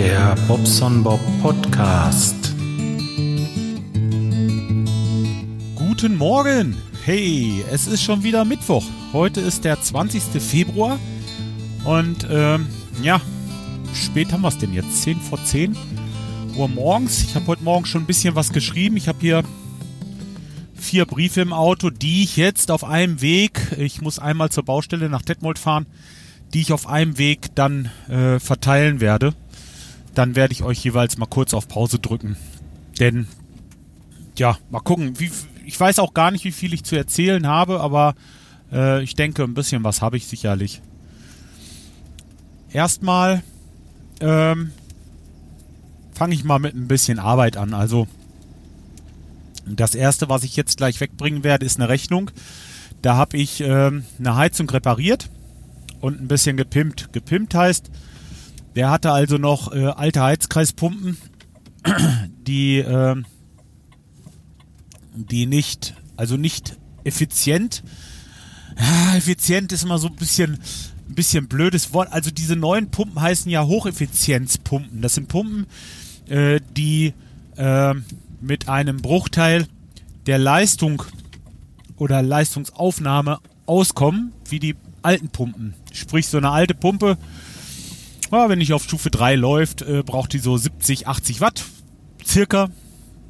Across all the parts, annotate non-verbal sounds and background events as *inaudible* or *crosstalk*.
Der Bobson Bob Podcast. Guten Morgen! Hey, es ist schon wieder Mittwoch. Heute ist der 20. Februar. Und ähm, ja, spät haben wir es denn jetzt? 10 vor 10 Uhr morgens. Ich habe heute Morgen schon ein bisschen was geschrieben. Ich habe hier vier Briefe im Auto, die ich jetzt auf einem Weg, ich muss einmal zur Baustelle nach Detmold fahren, die ich auf einem Weg dann äh, verteilen werde. Dann werde ich euch jeweils mal kurz auf Pause drücken. Denn, ja, mal gucken. Wie, ich weiß auch gar nicht, wie viel ich zu erzählen habe, aber äh, ich denke, ein bisschen was habe ich sicherlich. Erstmal ähm, fange ich mal mit ein bisschen Arbeit an. Also, das erste, was ich jetzt gleich wegbringen werde, ist eine Rechnung. Da habe ich ähm, eine Heizung repariert und ein bisschen gepimpt. Gepimpt heißt, der hatte also noch äh, alte Heizkreispumpen, *clears throat* die, äh, die nicht, also nicht effizient. *laughs* Effizient ist immer so ein bisschen, ein bisschen blödes Wort. Also diese neuen Pumpen heißen ja Hocheffizienzpumpen. Das sind Pumpen, äh, die äh, mit einem Bruchteil der Leistung oder Leistungsaufnahme auskommen, wie die alten Pumpen. Sprich, so eine alte Pumpe, ja, wenn ich auf Stufe 3 läuft, äh, braucht die so 70, 80 Watt circa.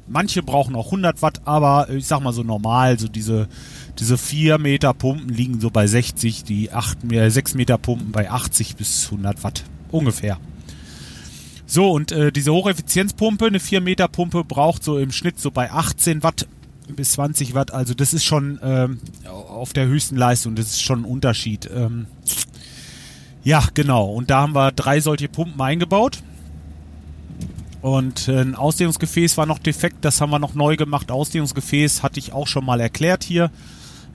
Manche brauchen auch 100 Watt, aber ich sag mal so normal, so diese, diese 4 Meter Pumpen liegen so bei 60, die 8, 6 Meter Pumpen bei 80 bis 100 Watt ungefähr. So, und äh, diese Hocheffizienzpumpe, eine 4 Meter Pumpe, braucht so im Schnitt so bei 18 Watt bis 20 Watt. Also das ist schon ähm, auf der höchsten Leistung, das ist schon ein Unterschied. Ähm, ja, genau. Und da haben wir drei solche Pumpen eingebaut. Und äh, ein Ausdehnungsgefäß war noch defekt, das haben wir noch neu gemacht. Ausdehnungsgefäß hatte ich auch schon mal erklärt hier.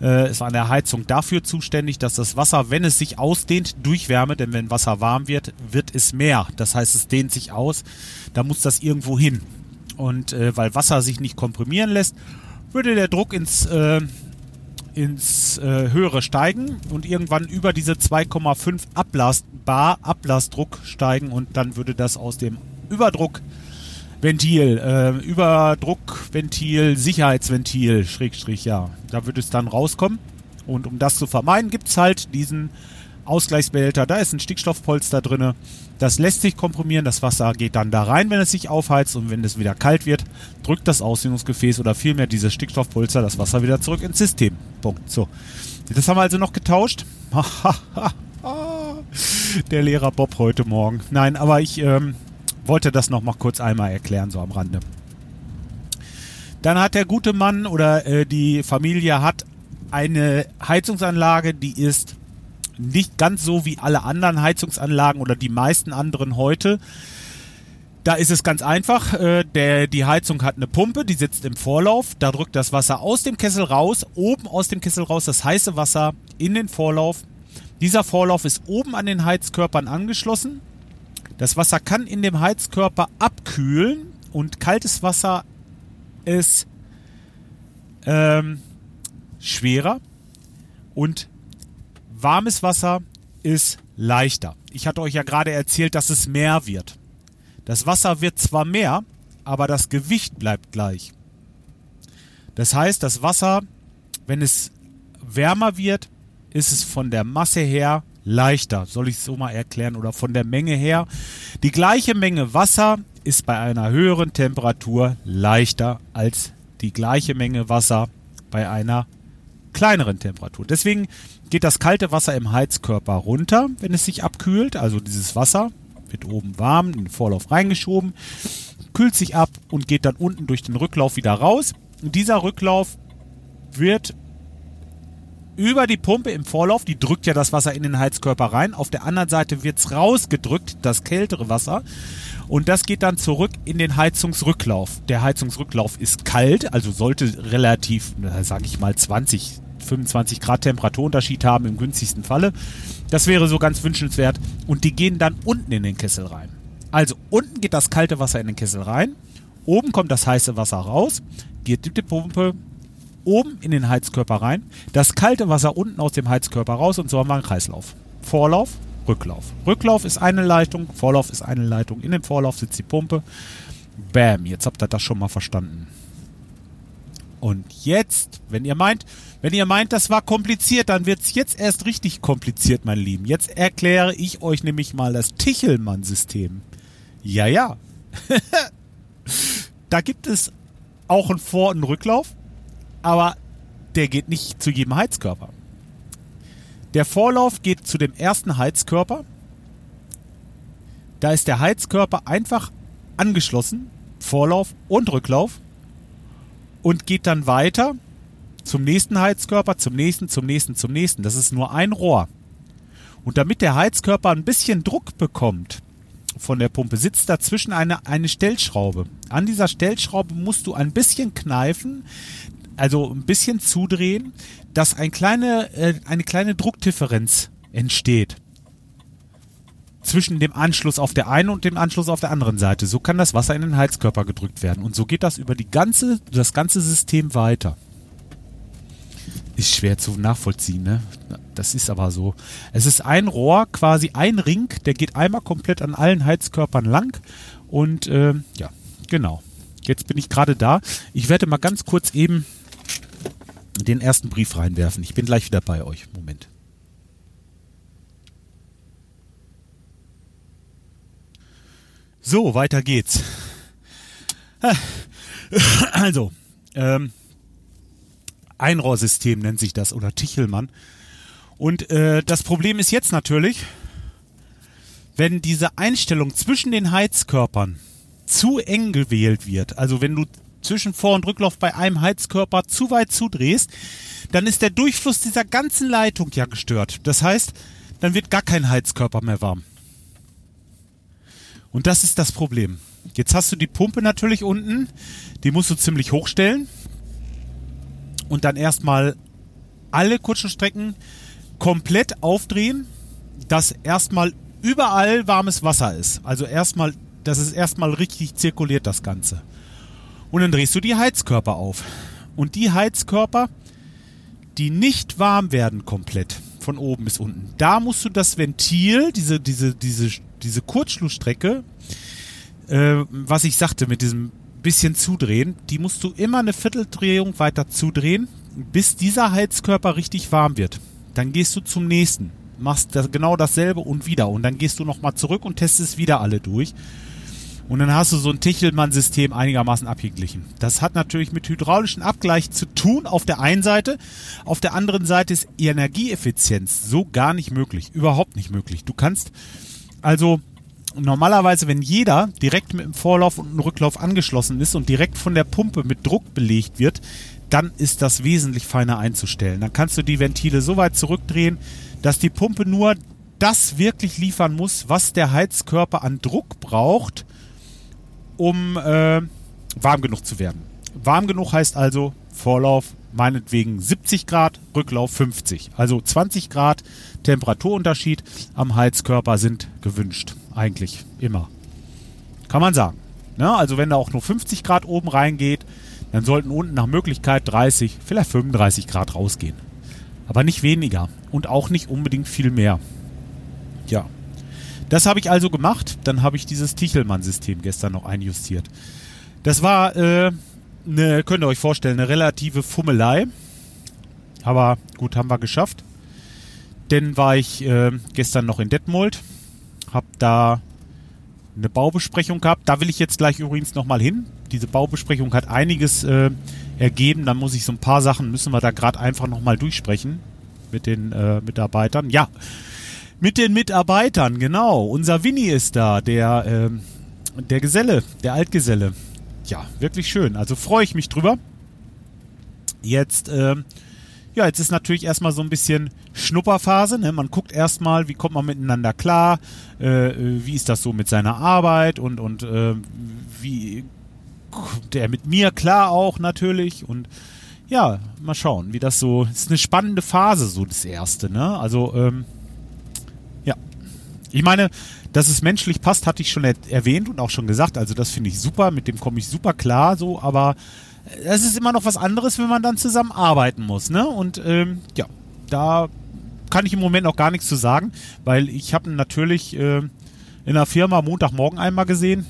Äh, ist an der Heizung dafür zuständig, dass das Wasser, wenn es sich ausdehnt, durch Wärme, denn wenn Wasser warm wird, wird es mehr. Das heißt, es dehnt sich aus. Da muss das irgendwo hin. Und äh, weil Wasser sich nicht komprimieren lässt, würde der Druck ins, äh, ins äh, höhere steigen und irgendwann über diese 2,5 Ablast, Bar Ablasdruck steigen und dann würde das aus dem Überdruck Ventil, äh, Überdruckventil, Sicherheitsventil, Schrägstrich, ja. Da würde es dann rauskommen. Und um das zu vermeiden, gibt es halt diesen Ausgleichsbehälter. Da ist ein Stickstoffpolster drin. Das lässt sich komprimieren. Das Wasser geht dann da rein, wenn es sich aufheizt. Und wenn es wieder kalt wird, drückt das Ausdehnungsgefäß oder vielmehr dieses Stickstoffpolster das Wasser wieder zurück ins System. Punkt. So. Das haben wir also noch getauscht. *laughs* Der Lehrer Bob heute Morgen. Nein, aber ich ähm, wollte das noch mal kurz einmal erklären, so am Rande. Dann hat der gute Mann oder äh, die Familie hat eine Heizungsanlage, die ist nicht ganz so wie alle anderen Heizungsanlagen oder die meisten anderen heute. Da ist es ganz einfach. Äh, der, die Heizung hat eine Pumpe, die sitzt im Vorlauf. Da drückt das Wasser aus dem Kessel raus, oben aus dem Kessel raus, das heiße Wasser in den Vorlauf. Dieser Vorlauf ist oben an den Heizkörpern angeschlossen. Das Wasser kann in dem Heizkörper abkühlen und kaltes Wasser ist ähm, schwerer und warmes Wasser ist leichter. Ich hatte euch ja gerade erzählt, dass es mehr wird. Das Wasser wird zwar mehr, aber das Gewicht bleibt gleich. Das heißt, das Wasser, wenn es wärmer wird, ist es von der Masse her leichter. Soll ich es so mal erklären? Oder von der Menge her. Die gleiche Menge Wasser ist bei einer höheren Temperatur leichter als die gleiche Menge Wasser bei einer kleineren Temperatur. Deswegen geht das kalte Wasser im Heizkörper runter, wenn es sich abkühlt. Also dieses Wasser wird oben warm in den Vorlauf reingeschoben, kühlt sich ab und geht dann unten durch den Rücklauf wieder raus. Und dieser Rücklauf wird über die Pumpe im Vorlauf, die drückt ja das Wasser in den Heizkörper rein. Auf der anderen Seite wird es rausgedrückt, das kältere Wasser. Und das geht dann zurück in den Heizungsrücklauf. Der Heizungsrücklauf ist kalt, also sollte relativ, sage ich mal, 20, 25 Grad Temperaturunterschied haben im günstigsten Falle. Das wäre so ganz wünschenswert. Und die gehen dann unten in den Kessel rein. Also unten geht das kalte Wasser in den Kessel rein. Oben kommt das heiße Wasser raus, geht die Pumpe oben in den Heizkörper rein, das kalte Wasser unten aus dem Heizkörper raus und so haben wir einen Kreislauf. Vorlauf, Rücklauf. Rücklauf ist eine Leitung, Vorlauf ist eine Leitung. In dem Vorlauf sitzt die Pumpe. Bam, jetzt habt ihr das schon mal verstanden. Und jetzt, wenn ihr meint, wenn ihr meint, das war kompliziert, dann wird es jetzt erst richtig kompliziert, mein Lieben. Jetzt erkläre ich euch nämlich mal das Tichelmann-System. Ja, ja. *laughs* da gibt es auch einen Vor- und Rücklauf, aber der geht nicht zu jedem Heizkörper. Der Vorlauf geht zu dem ersten Heizkörper. Da ist der Heizkörper einfach angeschlossen, Vorlauf und Rücklauf, und geht dann weiter zum nächsten Heizkörper, zum nächsten, zum nächsten, zum nächsten. Das ist nur ein Rohr. Und damit der Heizkörper ein bisschen Druck bekommt von der Pumpe, sitzt dazwischen eine, eine Stellschraube. An dieser Stellschraube musst du ein bisschen kneifen, also ein bisschen zudrehen, dass ein kleine, äh, eine kleine Druckdifferenz entsteht zwischen dem Anschluss auf der einen und dem Anschluss auf der anderen Seite. So kann das Wasser in den Heizkörper gedrückt werden. Und so geht das über die ganze, das ganze System weiter. Ist schwer zu nachvollziehen, ne? Das ist aber so. Es ist ein Rohr, quasi ein Ring, der geht einmal komplett an allen Heizkörpern lang. Und äh, ja, genau. Jetzt bin ich gerade da. Ich werde mal ganz kurz eben den ersten Brief reinwerfen. Ich bin gleich wieder bei euch. Moment. So, weiter geht's. *laughs* Also, ähm, Einrohrsystem nennt sich das oder Tichelmann. Und äh, das Problem ist jetzt natürlich, wenn diese Einstellung zwischen den Heizkörpern zu eng gewählt wird, also wenn du zwischen Vor- und Rücklauf bei einem Heizkörper zu weit zudrehst, dann ist der Durchfluss dieser ganzen Leitung ja gestört. Das heißt, dann wird gar kein Heizkörper mehr warm. Und das ist das Problem. Jetzt hast du die Pumpe natürlich unten, die musst du ziemlich hochstellen und dann erstmal alle Kutschenstrecken komplett aufdrehen, dass erstmal überall warmes Wasser ist. Also erstmal, dass es erstmal richtig zirkuliert, das Ganze. Und dann drehst du die Heizkörper auf. Und die Heizkörper, die nicht warm werden komplett, von oben bis unten, da musst du das Ventil, diese, diese, diese, diese Kurzschlussstrecke, äh, was ich sagte mit diesem bisschen zudrehen, die musst du immer eine Vierteldrehung weiter zudrehen, bis dieser Heizkörper richtig warm wird. Dann gehst du zum nächsten, machst das, genau dasselbe und wieder. Und dann gehst du nochmal zurück und testest wieder alle durch. Und dann hast du so ein Tichelmann-System einigermaßen abgeglichen. Das hat natürlich mit hydraulischen Abgleich zu tun auf der einen Seite. Auf der anderen Seite ist Energieeffizienz so gar nicht möglich. Überhaupt nicht möglich. Du kannst also normalerweise, wenn jeder direkt mit dem Vorlauf und dem Rücklauf angeschlossen ist und direkt von der Pumpe mit Druck belegt wird, dann ist das wesentlich feiner einzustellen. Dann kannst du die Ventile so weit zurückdrehen, dass die Pumpe nur das wirklich liefern muss, was der Heizkörper an Druck braucht, um äh, warm genug zu werden. Warm genug heißt also Vorlauf meinetwegen 70 Grad, Rücklauf 50. Also 20 Grad Temperaturunterschied am Heizkörper sind gewünscht. Eigentlich immer. Kann man sagen. Ne? Also wenn da auch nur 50 Grad oben reingeht, dann sollten unten nach Möglichkeit 30, vielleicht 35 Grad rausgehen. Aber nicht weniger und auch nicht unbedingt viel mehr. Ja. Das habe ich also gemacht. Dann habe ich dieses Tichelmann-System gestern noch einjustiert. Das war, äh, eine, könnt ihr euch vorstellen, eine relative Fummelei. Aber gut, haben wir geschafft. Denn war ich äh, gestern noch in Detmold, habe da eine Baubesprechung gehabt. Da will ich jetzt gleich übrigens nochmal hin. Diese Baubesprechung hat einiges äh, ergeben. Dann muss ich so ein paar Sachen, müssen wir da gerade einfach nochmal durchsprechen mit den äh, Mitarbeitern. Ja, mit den Mitarbeitern, genau. Unser Winnie ist da, der, äh, der Geselle, der Altgeselle. Ja, wirklich schön. Also freue ich mich drüber. Jetzt, äh, ja, jetzt ist natürlich erstmal so ein bisschen Schnupperphase. Ne? Man guckt erstmal, wie kommt man miteinander klar, äh, wie ist das so mit seiner Arbeit und, und äh, wie kommt er mit mir klar auch natürlich. Und ja, mal schauen, wie das so. Ist eine spannende Phase, so das erste, ne? Also, ähm. Ich meine, dass es menschlich passt, hatte ich schon er erwähnt und auch schon gesagt. Also, das finde ich super, mit dem komme ich super klar, so, aber es ist immer noch was anderes, wenn man dann zusammen arbeiten muss, ne? Und ähm, ja, da kann ich im Moment noch gar nichts zu sagen, weil ich habe natürlich äh, in der Firma Montagmorgen einmal gesehen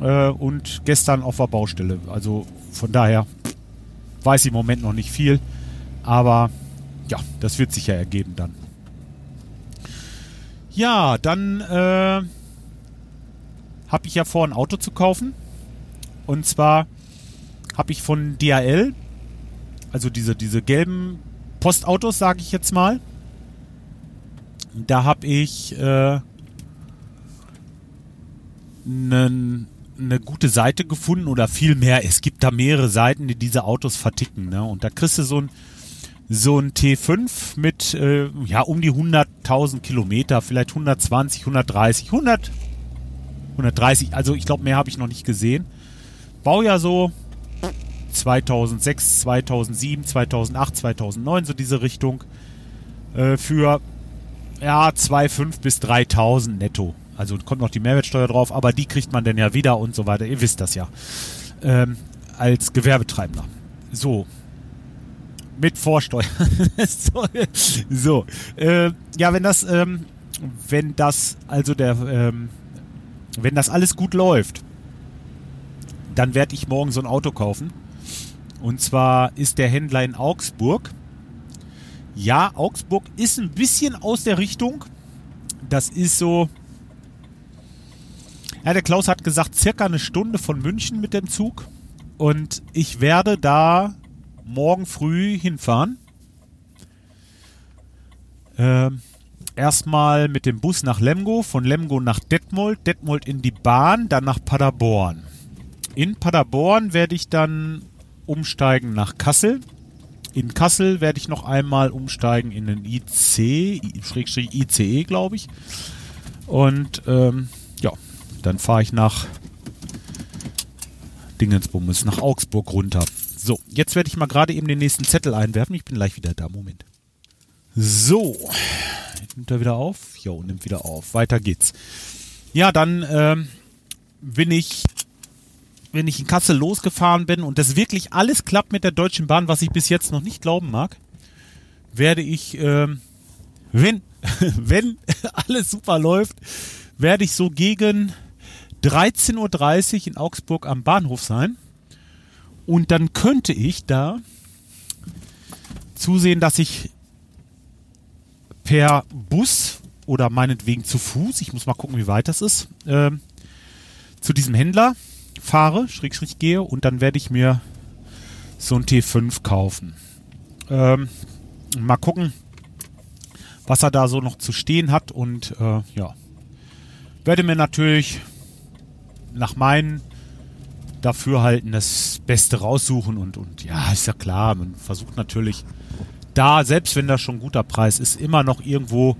äh, und gestern auf der Baustelle. Also von daher weiß ich im Moment noch nicht viel, aber ja, das wird sich ja ergeben dann. Ja, dann äh, habe ich ja vor, ein Auto zu kaufen. Und zwar habe ich von DHL, also diese, diese gelben Postautos, sage ich jetzt mal, da habe ich äh, eine ne gute Seite gefunden oder viel mehr. Es gibt da mehrere Seiten, die diese Autos verticken. Ne? Und da kriegst du so ein so ein T5 mit äh, ja um die 100.000 Kilometer, vielleicht 120, 130, 100, 130. Also ich glaube, mehr habe ich noch nicht gesehen. Baujahr so 2006, 2007, 2008, 2009, so diese Richtung. Äh, für ja 2,5 bis 3.000 netto. Also kommt noch die Mehrwertsteuer drauf, aber die kriegt man dann ja wieder und so weiter. Ihr wisst das ja. Ähm, als Gewerbetreibender. So, mit Vorsteuer. *laughs* so, so. Äh, ja, wenn das, ähm, wenn das, also der, ähm, wenn das alles gut läuft, dann werde ich morgen so ein Auto kaufen. Und zwar ist der Händler in Augsburg. Ja, Augsburg ist ein bisschen aus der Richtung. Das ist so. Ja, der Klaus hat gesagt, circa eine Stunde von München mit dem Zug. Und ich werde da morgen früh hinfahren. Ähm, erstmal mit dem Bus nach Lemgo, von Lemgo nach Detmold, Detmold in die Bahn, dann nach Paderborn. In Paderborn werde ich dann umsteigen nach Kassel. In Kassel werde ich noch einmal umsteigen in den IC, ICE, glaube ich. Und ähm, ja, dann fahre ich nach Dingensbummes, nach Augsburg runter. So, jetzt werde ich mal gerade eben den nächsten Zettel einwerfen. Ich bin gleich wieder da. Moment. So. Nimmt er wieder auf? Jo, nimmt wieder auf. Weiter geht's. Ja, dann ähm, bin ich, wenn ich in Kassel losgefahren bin und das wirklich alles klappt mit der Deutschen Bahn, was ich bis jetzt noch nicht glauben mag, werde ich, ähm, wenn, *laughs* wenn alles super läuft, werde ich so gegen 13.30 Uhr in Augsburg am Bahnhof sein. Und dann könnte ich da zusehen, dass ich per Bus oder meinetwegen zu Fuß, ich muss mal gucken, wie weit das ist, äh, zu diesem Händler fahre, schräg, schräg gehe und dann werde ich mir so ein T5 kaufen. Ähm, mal gucken, was er da so noch zu stehen hat und äh, ja, werde mir natürlich nach meinen Dafürhalten das Beste raussuchen und, und ja, ist ja klar, man versucht natürlich da, selbst wenn das schon ein guter Preis ist, immer noch irgendwo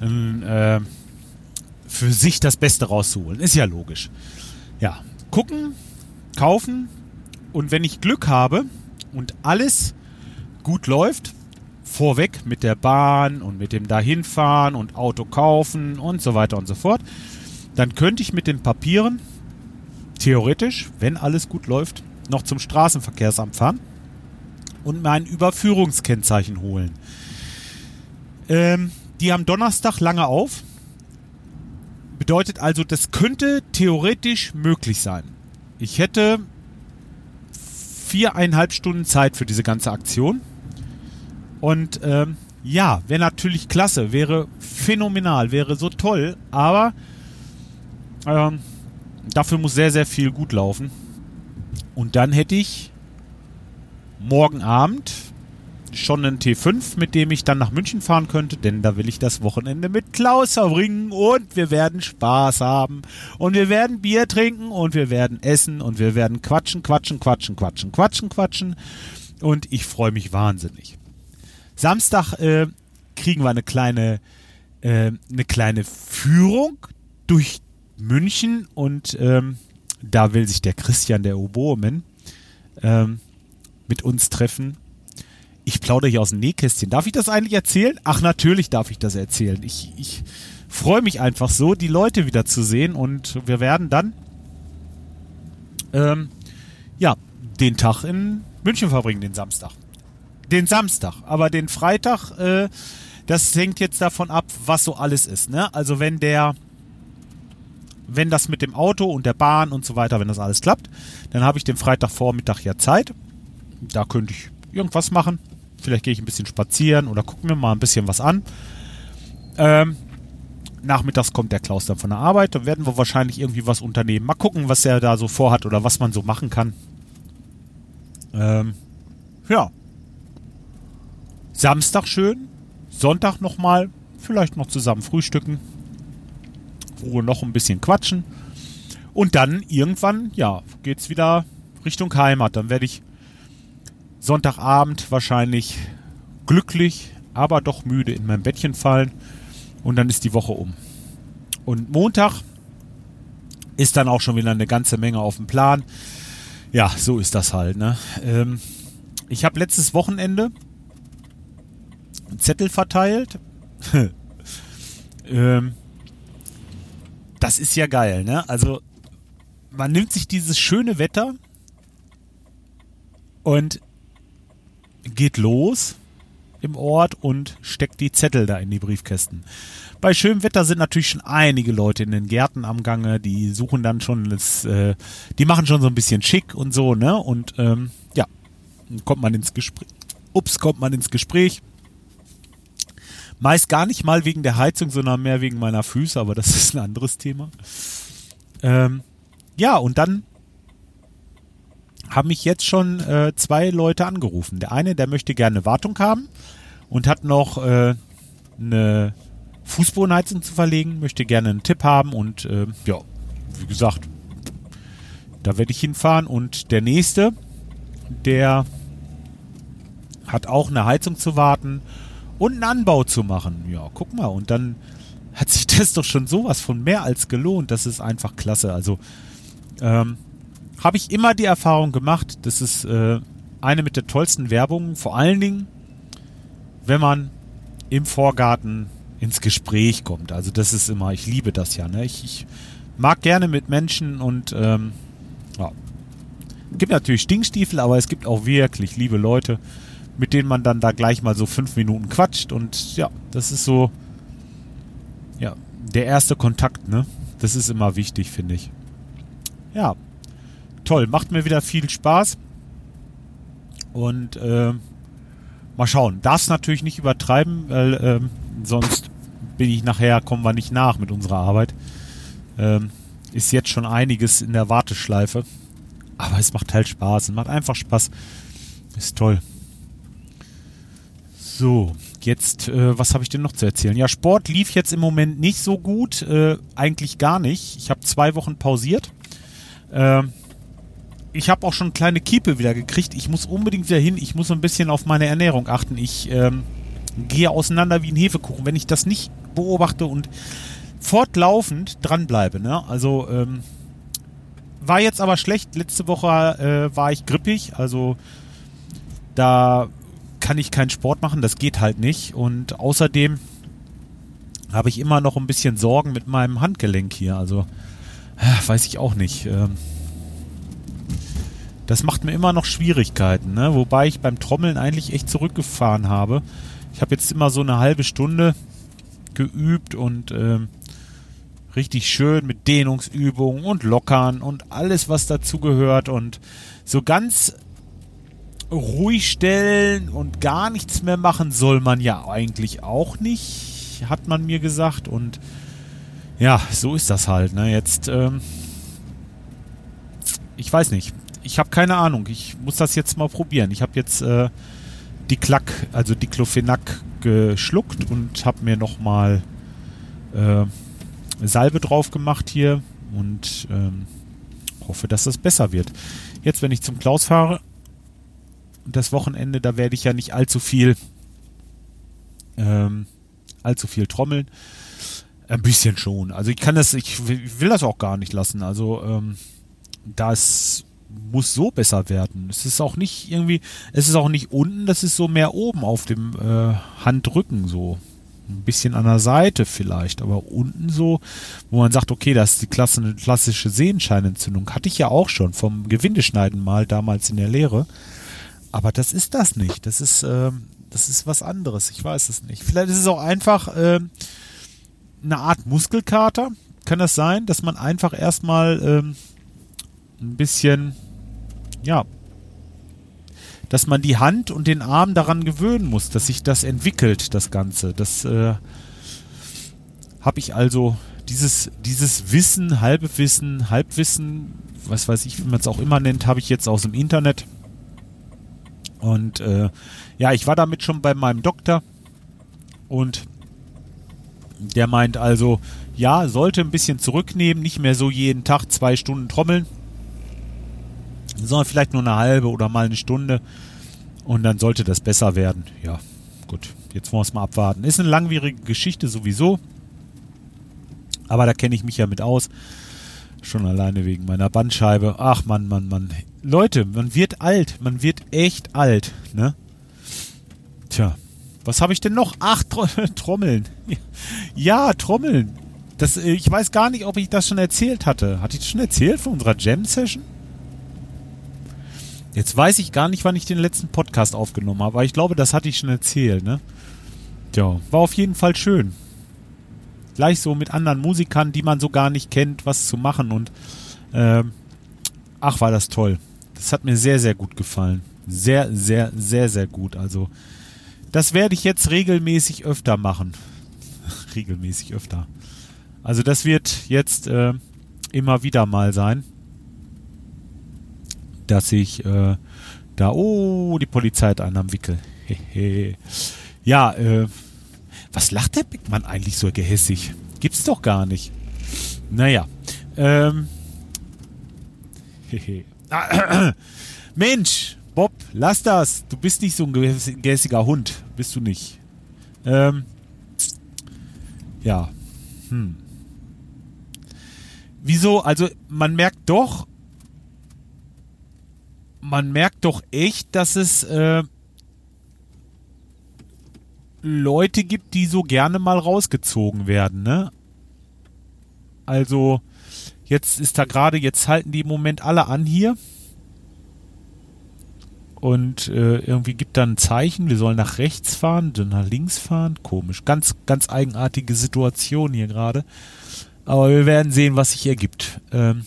äh, für sich das Beste rauszuholen. Ist ja logisch. Ja, gucken, kaufen und wenn ich Glück habe und alles gut läuft, vorweg mit der Bahn und mit dem dahinfahren und Auto kaufen und so weiter und so fort, dann könnte ich mit den Papieren theoretisch, wenn alles gut läuft, noch zum Straßenverkehrsamt fahren und mein Überführungskennzeichen holen. Ähm, die haben Donnerstag lange auf. Bedeutet also, das könnte theoretisch möglich sein. Ich hätte viereinhalb Stunden Zeit für diese ganze Aktion. Und ähm, ja, wäre natürlich klasse, wäre phänomenal, wäre so toll, aber ähm, dafür muss sehr, sehr viel gut laufen. Und dann hätte ich morgen Abend schon einen T5, mit dem ich dann nach München fahren könnte, denn da will ich das Wochenende mit Klaus verbringen. Und wir werden Spaß haben. Und wir werden Bier trinken. Und wir werden essen. Und wir werden quatschen, quatschen, quatschen, quatschen, quatschen, quatschen. Und ich freue mich wahnsinnig. Samstag äh, kriegen wir eine kleine, äh, eine kleine Führung durch München und ähm, da will sich der Christian, der Oboeman, ähm, mit uns treffen. Ich plaudere hier aus dem Nähkästchen. Darf ich das eigentlich erzählen? Ach, natürlich darf ich das erzählen. Ich, ich freue mich einfach so, die Leute wieder zu sehen und wir werden dann ähm, ja den Tag in München verbringen, den Samstag. Den Samstag, aber den Freitag, äh, das hängt jetzt davon ab, was so alles ist. Ne? Also wenn der, wenn das mit dem Auto und der Bahn und so weiter, wenn das alles klappt, dann habe ich den Freitagvormittag ja Zeit. Da könnte ich irgendwas machen. Vielleicht gehe ich ein bisschen spazieren oder gucke mir mal ein bisschen was an. Ähm, nachmittags kommt der Klaus dann von der Arbeit. Dann werden wir wahrscheinlich irgendwie was unternehmen. Mal gucken, was er da so vorhat oder was man so machen kann. Ähm, ja. Samstag schön. Sonntag nochmal. Vielleicht noch zusammen frühstücken. Ruhe noch ein bisschen quatschen. Und dann irgendwann, ja, geht's wieder Richtung Heimat. Dann werde ich Sonntagabend wahrscheinlich glücklich, aber doch müde in mein Bettchen fallen. Und dann ist die Woche um. Und Montag ist dann auch schon wieder eine ganze Menge auf dem Plan. Ja, so ist das halt. Ne? Ähm, ich habe letztes Wochenende einen Zettel verteilt. *laughs* ähm, das ist ja geil, ne? Also man nimmt sich dieses schöne Wetter und geht los im Ort und steckt die Zettel da in die Briefkästen. Bei schönem Wetter sind natürlich schon einige Leute in den Gärten am Gange, die suchen dann schon das, äh, die machen schon so ein bisschen schick und so, ne? Und ähm, ja, kommt man ins Gespräch. Ups, kommt man ins Gespräch. Meist gar nicht mal wegen der Heizung, sondern mehr wegen meiner Füße, aber das *laughs* ist ein anderes Thema. Ähm, ja, und dann haben mich jetzt schon äh, zwei Leute angerufen. Der eine, der möchte gerne Wartung haben und hat noch äh, eine Fußbodenheizung zu verlegen, möchte gerne einen Tipp haben und äh, ja, wie gesagt, da werde ich hinfahren. Und der nächste, der hat auch eine Heizung zu warten und einen Anbau zu machen. Ja, guck mal, und dann hat sich *laughs* das doch schon sowas von mehr als gelohnt. Das ist einfach klasse. Also ähm, habe ich immer die Erfahrung gemacht, das ist äh, eine mit der tollsten Werbung, vor allen Dingen, wenn man im Vorgarten ins Gespräch kommt. Also das ist immer, ich liebe das ja. Ne? Ich, ich mag gerne mit Menschen und ähm, ja. Es gibt natürlich Stinkstiefel, aber es gibt auch wirklich liebe Leute, mit denen man dann da gleich mal so fünf Minuten quatscht und ja, das ist so ja, der erste Kontakt, ne? Das ist immer wichtig, finde ich. Ja, toll, macht mir wieder viel Spaß. Und äh, mal schauen. Darf natürlich nicht übertreiben, weil ähm, sonst bin ich nachher, kommen wir nicht nach mit unserer Arbeit. Ähm, ist jetzt schon einiges in der Warteschleife. Aber es macht halt Spaß. Es macht einfach Spaß. Ist toll. So, jetzt, äh, was habe ich denn noch zu erzählen? Ja, Sport lief jetzt im Moment nicht so gut. Äh, eigentlich gar nicht. Ich habe zwei Wochen pausiert. Äh, ich habe auch schon kleine Kiepe wieder gekriegt. Ich muss unbedingt wieder hin. Ich muss ein bisschen auf meine Ernährung achten. Ich ähm, gehe auseinander wie ein Hefekuchen. Wenn ich das nicht beobachte und fortlaufend dranbleibe, ne? Also ähm, war jetzt aber schlecht. Letzte Woche äh, war ich grippig, also da kann ich keinen Sport machen, das geht halt nicht. Und außerdem habe ich immer noch ein bisschen Sorgen mit meinem Handgelenk hier. Also äh, weiß ich auch nicht. Ähm, das macht mir immer noch Schwierigkeiten, ne? wobei ich beim Trommeln eigentlich echt zurückgefahren habe. Ich habe jetzt immer so eine halbe Stunde geübt und ähm, richtig schön mit Dehnungsübungen und Lockern und alles, was dazu gehört und so ganz ruhig stellen und gar nichts mehr machen soll man ja eigentlich auch nicht, hat man mir gesagt und ja, so ist das halt. Ne? Jetzt, ähm, ich weiß nicht, ich habe keine Ahnung. Ich muss das jetzt mal probieren. Ich habe jetzt äh, die Klack, also Diclofenac geschluckt und habe mir nochmal äh, Salbe drauf gemacht hier und ähm, hoffe, dass das besser wird. Jetzt, wenn ich zum Klaus fahre, das Wochenende, da werde ich ja nicht allzu viel ähm, allzu viel trommeln. Ein bisschen schon. Also ich kann das, ich will das auch gar nicht lassen. Also ähm, das muss so besser werden. Es ist auch nicht irgendwie, es ist auch nicht unten, das ist so mehr oben auf dem äh, Handrücken so. Ein bisschen an der Seite vielleicht, aber unten so, wo man sagt, okay, das ist die klassische Sehenscheinentzündung. Hatte ich ja auch schon vom Gewindeschneiden mal damals in der Lehre. Aber das ist das nicht. Das ist, äh, das ist was anderes. Ich weiß es nicht. Vielleicht ist es auch einfach äh, eine Art Muskelkater. Kann das sein, dass man einfach erstmal ähm, ein bisschen, ja, dass man die Hand und den Arm daran gewöhnen muss, dass sich das entwickelt, das Ganze. Das äh, habe ich also, dieses, dieses Wissen, Halbwissen, Halbwissen, was weiß ich, wie man es auch immer nennt, habe ich jetzt aus dem Internet. Und äh, ja, ich war damit schon bei meinem Doktor und der meint also, ja, sollte ein bisschen zurücknehmen, nicht mehr so jeden Tag zwei Stunden trommeln, sondern vielleicht nur eine halbe oder mal eine Stunde und dann sollte das besser werden. Ja, gut, jetzt wollen wir es mal abwarten. Ist eine langwierige Geschichte sowieso, aber da kenne ich mich ja mit aus. Schon alleine wegen meiner Bandscheibe. Ach Mann, Mann, Mann. Leute, man wird alt. Man wird echt alt, ne? Tja, was habe ich denn noch? Ach, *laughs* Trommeln. Ja, Trommeln. Das, äh, ich weiß gar nicht, ob ich das schon erzählt hatte. Hatte ich das schon erzählt von unserer Jam-Session? Jetzt weiß ich gar nicht, wann ich den letzten Podcast aufgenommen habe, aber ich glaube, das hatte ich schon erzählt, ne? Tja, war auf jeden Fall schön. Gleich so mit anderen Musikern, die man so gar nicht kennt, was zu machen und äh, ach, war das toll. Das hat mir sehr, sehr gut gefallen. Sehr, sehr, sehr, sehr gut. Also das werde ich jetzt regelmäßig öfter machen. *laughs* regelmäßig öfter. Also das wird jetzt äh, immer wieder mal sein, dass ich äh, da, oh, die Polizei hat einen am Wickel. *laughs* ja, äh, was lacht der Beckmann eigentlich so gehässig? Gibt's doch gar nicht. Naja, ähm, *laughs* *clears throat* Mensch, Bob, lass das. Du bist nicht so ein gehässiger Hund. Bist du nicht. Ähm, ja. Hm. Wieso? Also, man merkt doch, man merkt doch echt, dass es äh, Leute gibt, die so gerne mal rausgezogen werden, ne? Also, jetzt ist da gerade, jetzt halten die im Moment alle an hier und äh, irgendwie gibt dann ein Zeichen, wir sollen nach rechts fahren, dann nach links fahren. Komisch. Ganz, ganz eigenartige Situation hier gerade. Aber wir werden sehen, was sich ergibt. Ähm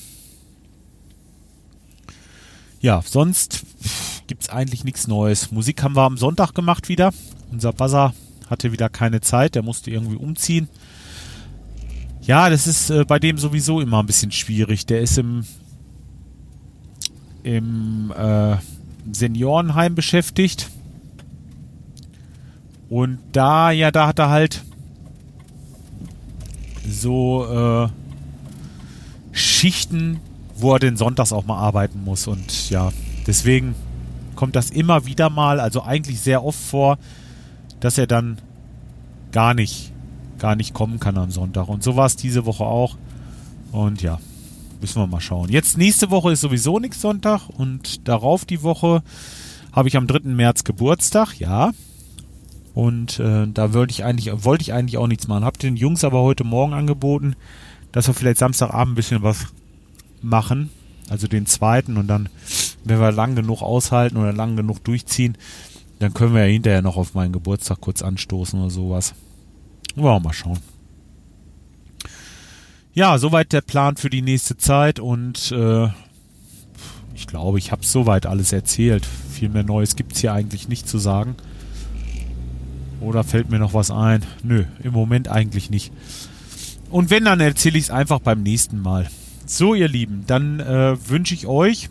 ja, sonst gibt es eigentlich nichts Neues. Musik haben wir am Sonntag gemacht wieder. Unser Buzzer hatte wieder keine Zeit, der musste irgendwie umziehen. Ja, das ist äh, bei dem sowieso immer ein bisschen schwierig. Der ist im, im äh, Seniorenheim beschäftigt. Und da, ja, da hat er halt so äh, Schichten, wo er den Sonntags auch mal arbeiten muss. Und ja, deswegen kommt das immer wieder mal, also eigentlich sehr oft vor, dass er dann gar nicht, gar nicht kommen kann am Sonntag. Und so war es diese Woche auch. Und ja, Müssen wir mal schauen. Jetzt nächste Woche ist sowieso nichts Sonntag und darauf die Woche habe ich am 3. März Geburtstag, ja. Und äh, da wollte ich eigentlich, wollte ich eigentlich auch nichts machen. Hab den Jungs aber heute Morgen angeboten, dass wir vielleicht Samstagabend ein bisschen was machen. Also den zweiten und dann, wenn wir lang genug aushalten oder lang genug durchziehen, dann können wir ja hinterher noch auf meinen Geburtstag kurz anstoßen oder sowas. Wollen wir mal schauen ja, soweit der Plan für die nächste Zeit und äh, ich glaube, ich habe soweit alles erzählt. Viel mehr Neues gibt es hier eigentlich nicht zu sagen. Oder fällt mir noch was ein? Nö, im Moment eigentlich nicht. Und wenn, dann erzähle ich es einfach beim nächsten Mal. So, ihr Lieben, dann äh, wünsche ich euch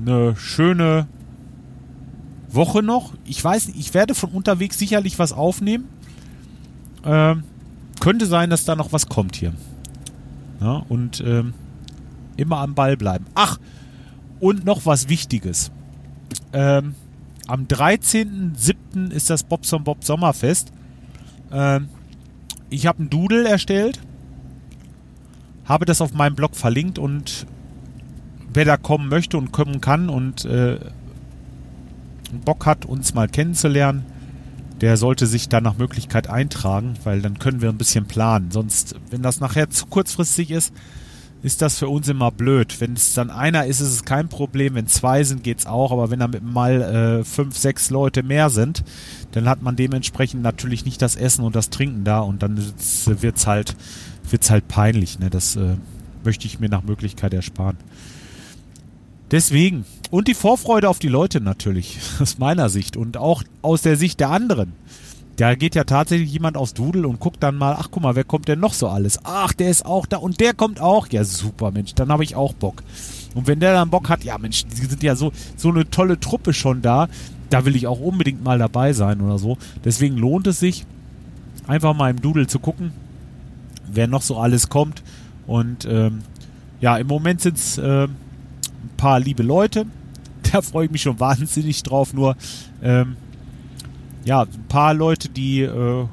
eine schöne Woche noch. Ich weiß ich werde von unterwegs sicherlich was aufnehmen. Ähm, könnte sein, dass da noch was kommt hier. Ja, und ähm, immer am Ball bleiben. Ach, und noch was Wichtiges. Ähm, am 13.07. ist das Bobson Bob Sommerfest. Ähm, ich habe einen Doodle erstellt, habe das auf meinem Blog verlinkt und wer da kommen möchte und kommen kann und äh, Bock hat, uns mal kennenzulernen, der sollte sich da nach Möglichkeit eintragen, weil dann können wir ein bisschen planen. Sonst, wenn das nachher zu kurzfristig ist, ist das für uns immer blöd. Wenn es dann einer ist, ist es kein Problem. Wenn zwei sind, geht es auch. Aber wenn da mal äh, fünf, sechs Leute mehr sind, dann hat man dementsprechend natürlich nicht das Essen und das Trinken da und dann wird es halt, wird's halt peinlich. Ne? Das äh, möchte ich mir nach Möglichkeit ersparen. Deswegen. Und die Vorfreude auf die Leute natürlich, *laughs* aus meiner Sicht und auch aus der Sicht der anderen. Da geht ja tatsächlich jemand aufs Dudel und guckt dann mal, ach guck mal, wer kommt denn noch so alles? Ach, der ist auch da und der kommt auch. Ja, super, Mensch, dann habe ich auch Bock. Und wenn der dann Bock hat, ja Mensch, die sind ja so, so eine tolle Truppe schon da, da will ich auch unbedingt mal dabei sein oder so. Deswegen lohnt es sich, einfach mal im Dudel zu gucken, wer noch so alles kommt. Und ähm, ja, im Moment sind es äh, paar liebe Leute. Da freue ich mich schon wahnsinnig drauf. Nur ähm, ja, ein paar Leute, die, äh,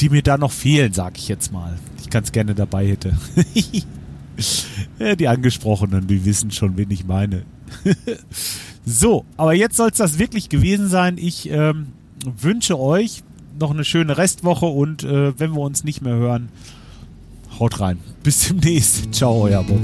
die mir da noch fehlen, sag ich jetzt mal. Ich ganz gerne dabei hätte. *laughs* ja, die Angesprochenen, die wissen schon, wen ich meine. *laughs* so, aber jetzt soll es das wirklich gewesen sein. Ich ähm, wünsche euch noch eine schöne Restwoche und äh, wenn wir uns nicht mehr hören, haut rein. Bis demnächst. Ciao, euer Bob.